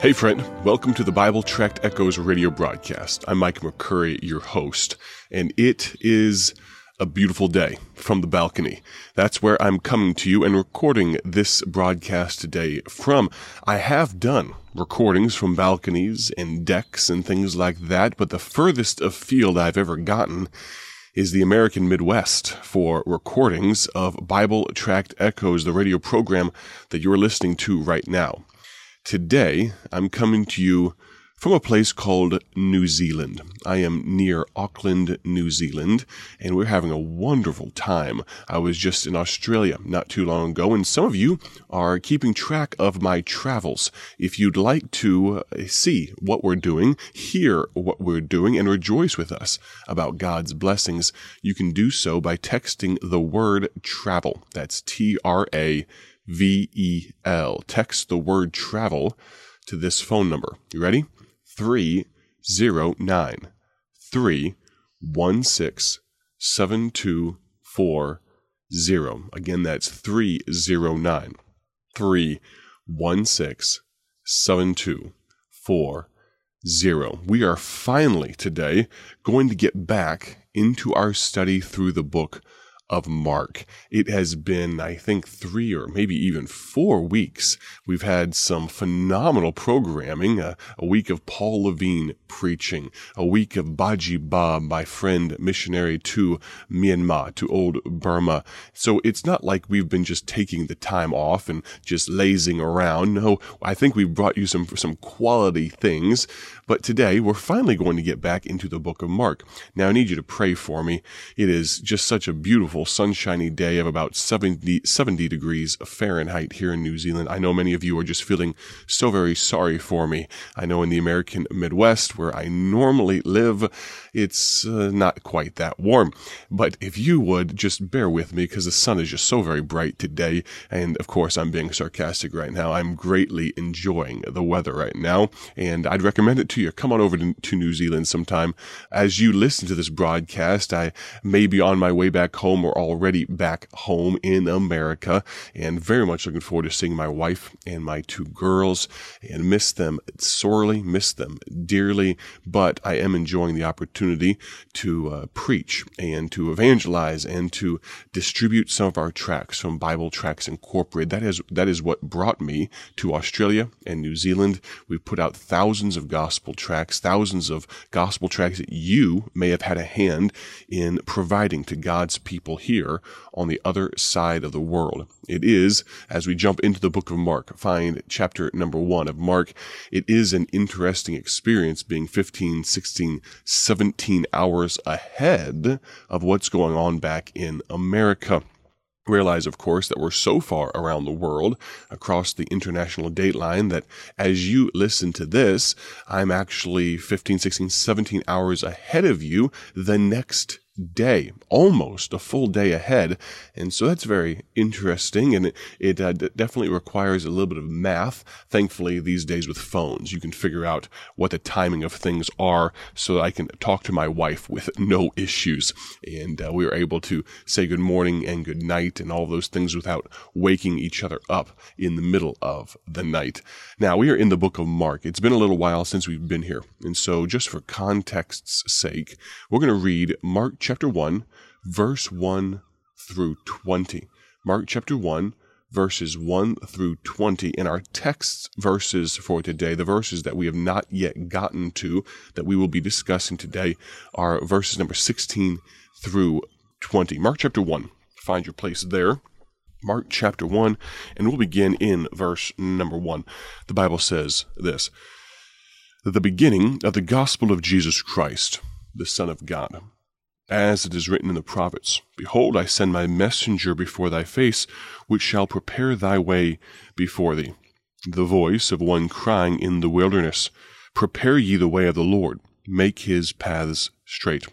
Hey, friend, welcome to the Bible Tract Echoes radio broadcast. I'm Mike McCurry, your host, and it is a beautiful day from the balcony. That's where I'm coming to you and recording this broadcast today from. I have done recordings from balconies and decks and things like that, but the furthest afield I've ever gotten is the American Midwest for recordings of Bible Tract Echoes, the radio program that you're listening to right now. Today, I'm coming to you from a place called New Zealand. I am near Auckland, New Zealand, and we're having a wonderful time. I was just in Australia not too long ago, and some of you are keeping track of my travels. If you'd like to uh, see what we're doing, hear what we're doing, and rejoice with us about God's blessings, you can do so by texting the word travel. That's T R A V E L. Text the word travel to this phone number. You ready? 309 316 7240. Again, that's 309 316 7240. We are finally today going to get back into our study through the book of Mark. It has been, I think, three or maybe even four weeks. We've had some phenomenal programming, uh, a week of Paul Levine preaching, a week of Baji Ba, my friend missionary to Myanmar, to old Burma. So it's not like we've been just taking the time off and just lazing around. No, I think we've brought you some, some quality things. But today we're finally going to get back into the book of Mark. Now I need you to pray for me. It is just such a beautiful sunshiny day of about 70, 70 degrees Fahrenheit here in New Zealand. I know many of you are just feeling so very sorry for me. I know in the American Midwest where I normally live, it's uh, not quite that warm. But if you would just bear with me because the sun is just so very bright today. And of course, I'm being sarcastic right now. I'm greatly enjoying the weather right now. And I'd recommend it to you. Come on over to, to New Zealand sometime. As you listen to this broadcast, I may be on my way back home or already back home in America and very much looking forward to seeing my wife and my two girls and miss them sorely, miss them dearly, but I am enjoying the opportunity to uh, preach and to evangelize and to distribute some of our tracts from Bible Tracts Incorporated. That is, that is what brought me to Australia and New Zealand. We've put out thousands of gospel tracts, thousands of gospel tracts that you may have had a hand in providing to God's people here on the other side of the world. It is, as we jump into the book of Mark, find chapter number one of Mark, it is an interesting experience being 15, 16, 17 hours ahead of what's going on back in America. Realize, of course, that we're so far around the world across the international date line that as you listen to this, I'm actually 15, 16, 17 hours ahead of you the next day, almost a full day ahead. And so that's very interesting. And it, it uh, d- definitely requires a little bit of math. Thankfully, these days with phones, you can figure out what the timing of things are so that I can talk to my wife with no issues. And uh, we are able to say good morning and good night and all those things without waking each other up in the middle of the night. Now, we are in the book of Mark. It's been a little while since we've been here. And so just for context's sake, we're going to read Mark chapter 1, verse 1 through 20. Mark chapter 1, verses 1 through 20. And our text verses for today, the verses that we have not yet gotten to, that we will be discussing today, are verses number 16 through 20. Mark chapter 1. Find your place there. Mark chapter 1, and we'll begin in verse number 1. The Bible says this The beginning of the gospel of Jesus Christ, the Son of God as it is written in the prophets Behold, I send my messenger before thy face, which shall prepare thy way before thee. The voice of one crying in the wilderness, Prepare ye the way of the Lord, make his paths straight.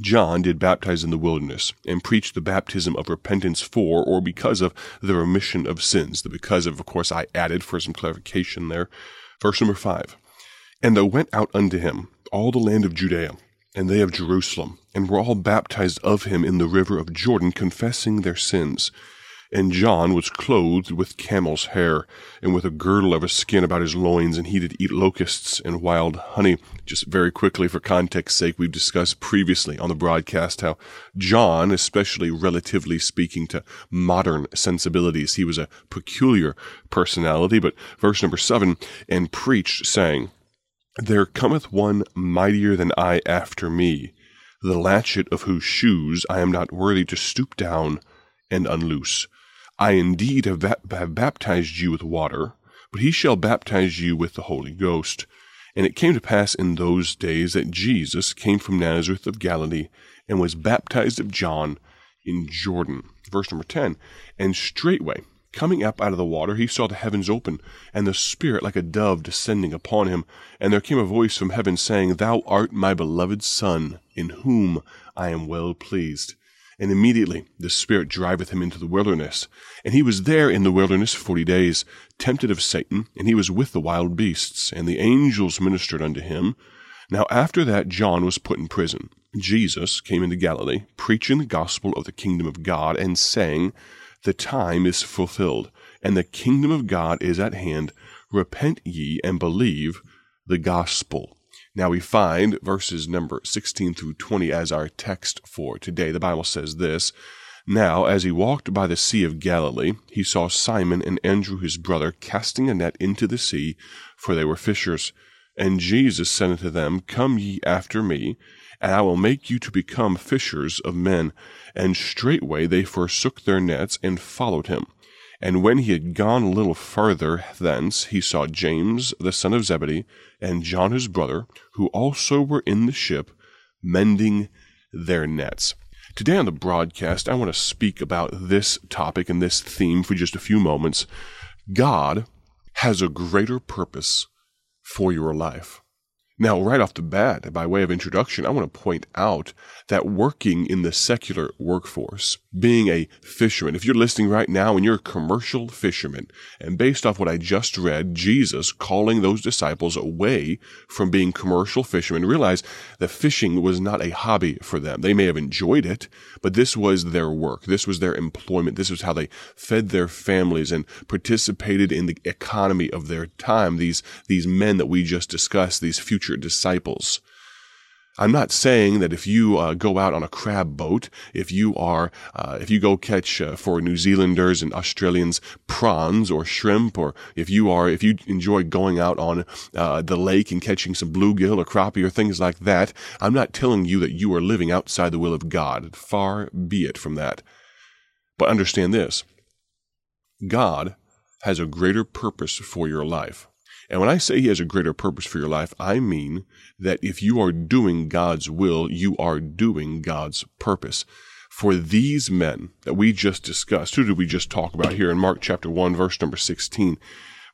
John did baptize in the wilderness, and preached the baptism of repentance for or because of the remission of sins. The because of, of course, I added for some clarification there. Verse number five. And there went out unto him all the land of Judea and they of Jerusalem, and were all baptized of him in the river of Jordan, confessing their sins. And John was clothed with camel's hair, and with a girdle of a skin about his loins, and he did eat locusts and wild honey. Just very quickly, for context sake, we've discussed previously on the broadcast how John, especially relatively speaking to modern sensibilities, he was a peculiar personality. But verse number seven, and preached, saying, There cometh one mightier than I after me, the latchet of whose shoes I am not worthy to stoop down and unloose. I indeed have, have baptized you with water, but he shall baptize you with the Holy Ghost. And it came to pass in those days that Jesus came from Nazareth of Galilee and was baptized of John in Jordan. Verse number 10 And straightway, coming up out of the water, he saw the heavens open, and the Spirit like a dove descending upon him. And there came a voice from heaven saying, Thou art my beloved Son, in whom I am well pleased. And immediately the Spirit driveth him into the wilderness. And he was there in the wilderness forty days, tempted of Satan, and he was with the wild beasts, and the angels ministered unto him. Now after that John was put in prison. Jesus came into Galilee, preaching the gospel of the kingdom of God, and saying, The time is fulfilled, and the kingdom of God is at hand. Repent ye and believe the gospel. Now we find verses number 16 through 20 as our text for today. The Bible says this Now, as he walked by the Sea of Galilee, he saw Simon and Andrew his brother casting a net into the sea, for they were fishers. And Jesus said unto them, Come ye after me, and I will make you to become fishers of men. And straightway they forsook their nets and followed him. And when he had gone a little farther thence, he saw James the son of Zebedee, and John his brother, who also were in the ship, mending their nets. Today on the broadcast, I want to speak about this topic and this theme for just a few moments. God has a greater purpose for your life. Now, right off the bat, by way of introduction, I want to point out that working in the secular workforce, being a fisherman, if you're listening right now and you're a commercial fisherman, and based off what I just read, Jesus calling those disciples away from being commercial fishermen, realize that fishing was not a hobby for them. They may have enjoyed it, but this was their work. This was their employment. This was how they fed their families and participated in the economy of their time. These, these men that we just discussed, these future future disciples. I'm not saying that if you uh, go out on a crab boat, if you are, uh, if you go catch uh, for New Zealanders and Australians prawns or shrimp, or if you are, if you enjoy going out on uh, the lake and catching some bluegill or crappie or things like that, I'm not telling you that you are living outside the will of God. Far be it from that. But understand this: God has a greater purpose for your life. And when I say He has a greater purpose for your life, I mean that if you are doing God's will, you are doing God's purpose. For these men that we just discussed, who did we just talk about here in Mark chapter 1, verse number 16?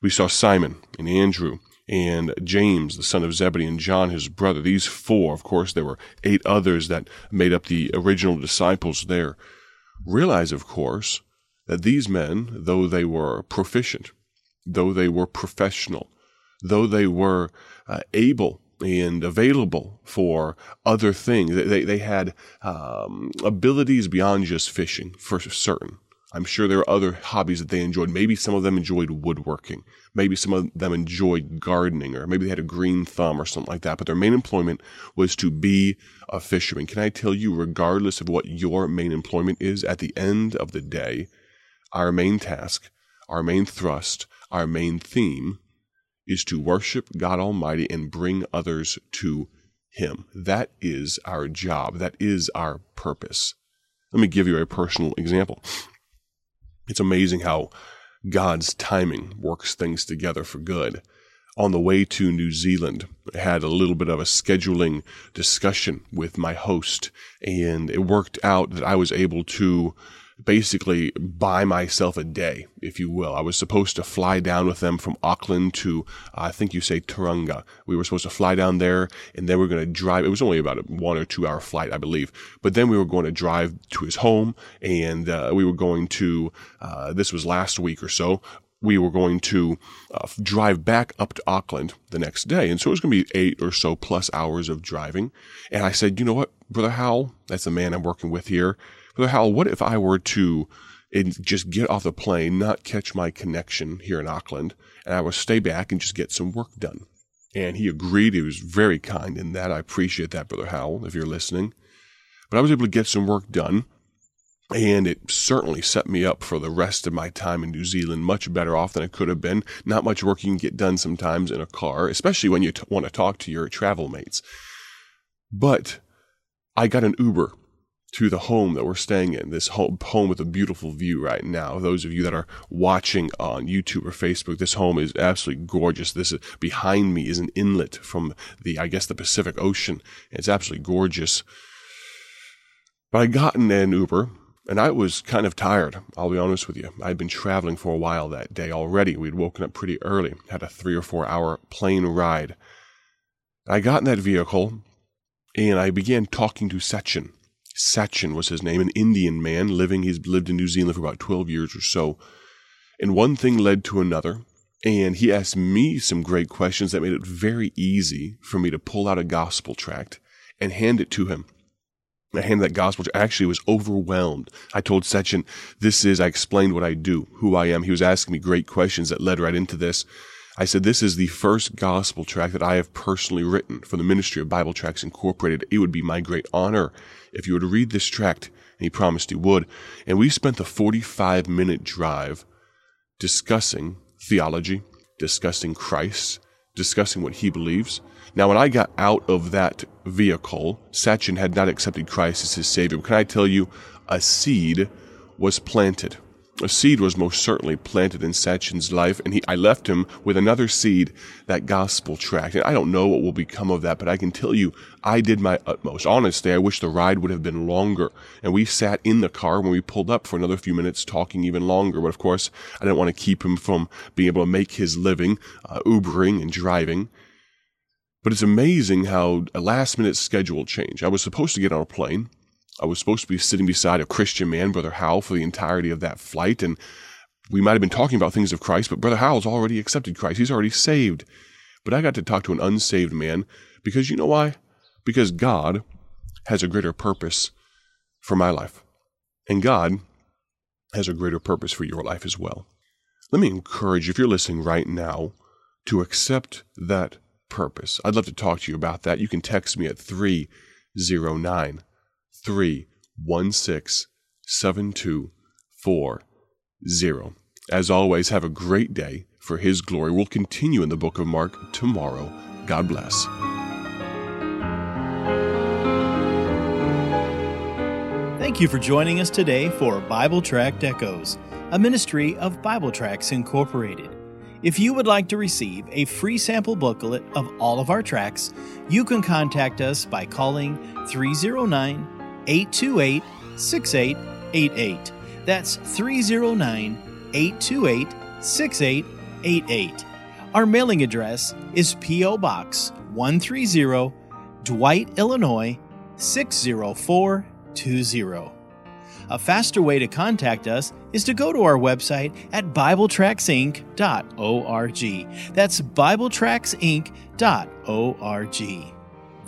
We saw Simon and Andrew and James, the son of Zebedee, and John, his brother. These four, of course, there were eight others that made up the original disciples there. Realize, of course, that these men, though they were proficient, though they were professional, though they were uh, able and available for other things. They, they had um, abilities beyond just fishing for certain. I'm sure there are other hobbies that they enjoyed. Maybe some of them enjoyed woodworking. Maybe some of them enjoyed gardening, or maybe they had a green thumb or something like that. But their main employment was to be a fisherman. Can I tell you, regardless of what your main employment is, at the end of the day, our main task, our main thrust, our main theme is to worship God Almighty and bring others to Him. That is our job. That is our purpose. Let me give you a personal example. It's amazing how God's timing works things together for good. On the way to New Zealand, I had a little bit of a scheduling discussion with my host, and it worked out that I was able to basically buy myself a day, if you will. I was supposed to fly down with them from Auckland to, I think you say Tauranga. We were supposed to fly down there and then we are going to drive. It was only about a one or two hour flight, I believe. But then we were going to drive to his home and uh, we were going to, uh, this was last week or so, we were going to uh, drive back up to Auckland the next day. And so it was going to be eight or so plus hours of driving. And I said, you know what, Brother Howell, that's the man I'm working with here. Brother Howell, what if I were to just get off the plane, not catch my connection here in Auckland, and I would stay back and just get some work done. And he agreed. He was very kind in that. I appreciate that, Brother Howell, if you're listening. But I was able to get some work done. And it certainly set me up for the rest of my time in New Zealand much better off than I could have been. Not much work you can get done sometimes in a car, especially when you t- want to talk to your travel mates. But I got an Uber to the home that we're staying in, this home, with a beautiful view right now. Those of you that are watching on YouTube or Facebook, this home is absolutely gorgeous. This is behind me is an inlet from the, I guess, the Pacific Ocean. It's absolutely gorgeous. But I got in an Uber and I was kind of tired. I'll be honest with you. I'd been traveling for a while that day already. We'd woken up pretty early, had a three or four hour plane ride. I got in that vehicle and I began talking to Sachin Sachin was his name, an Indian man living, he's lived in New Zealand for about 12 years or so. And one thing led to another. And he asked me some great questions that made it very easy for me to pull out a gospel tract and hand it to him. I handed that gospel. I actually was overwhelmed. I told Sachin, this is, I explained what I do, who I am. He was asking me great questions that led right into this. I said, This is the first gospel tract that I have personally written for the Ministry of Bible Tracts Incorporated. It would be my great honor if you were to read this tract. And he promised he would. And we spent the 45 minute drive discussing theology, discussing Christ, discussing what he believes. Now, when I got out of that vehicle, Sachin had not accepted Christ as his Savior. But can I tell you, a seed was planted a seed was most certainly planted in Sachin's life, and he, I left him with another seed, that gospel tract. And I don't know what will become of that, but I can tell you, I did my utmost. Honestly, I wish the ride would have been longer. And we sat in the car when we pulled up for another few minutes, talking even longer. But of course, I didn't want to keep him from being able to make his living, uh, Ubering and driving. But it's amazing how a last minute schedule change. I was supposed to get on a plane. I was supposed to be sitting beside a Christian man, Brother Howell, for the entirety of that flight. And we might have been talking about things of Christ, but Brother Howell's already accepted Christ. He's already saved. But I got to talk to an unsaved man because you know why? Because God has a greater purpose for my life. And God has a greater purpose for your life as well. Let me encourage you, if you're listening right now, to accept that purpose. I'd love to talk to you about that. You can text me at 309 three one six seven two four zero. As always, have a great day for His glory. We'll continue in the book of Mark tomorrow. God bless. Thank you for joining us today for Bible Tract Echoes, a ministry of Bible Tracts Incorporated. If you would like to receive a free sample booklet of all of our tracts, you can contact us by calling 309 828 6888. That's 309 828 6888. Our mailing address is P.O. Box 130, Dwight, Illinois 60420. A faster way to contact us is to go to our website at BibleTractsInc.org. That's BibleTractsInc.org.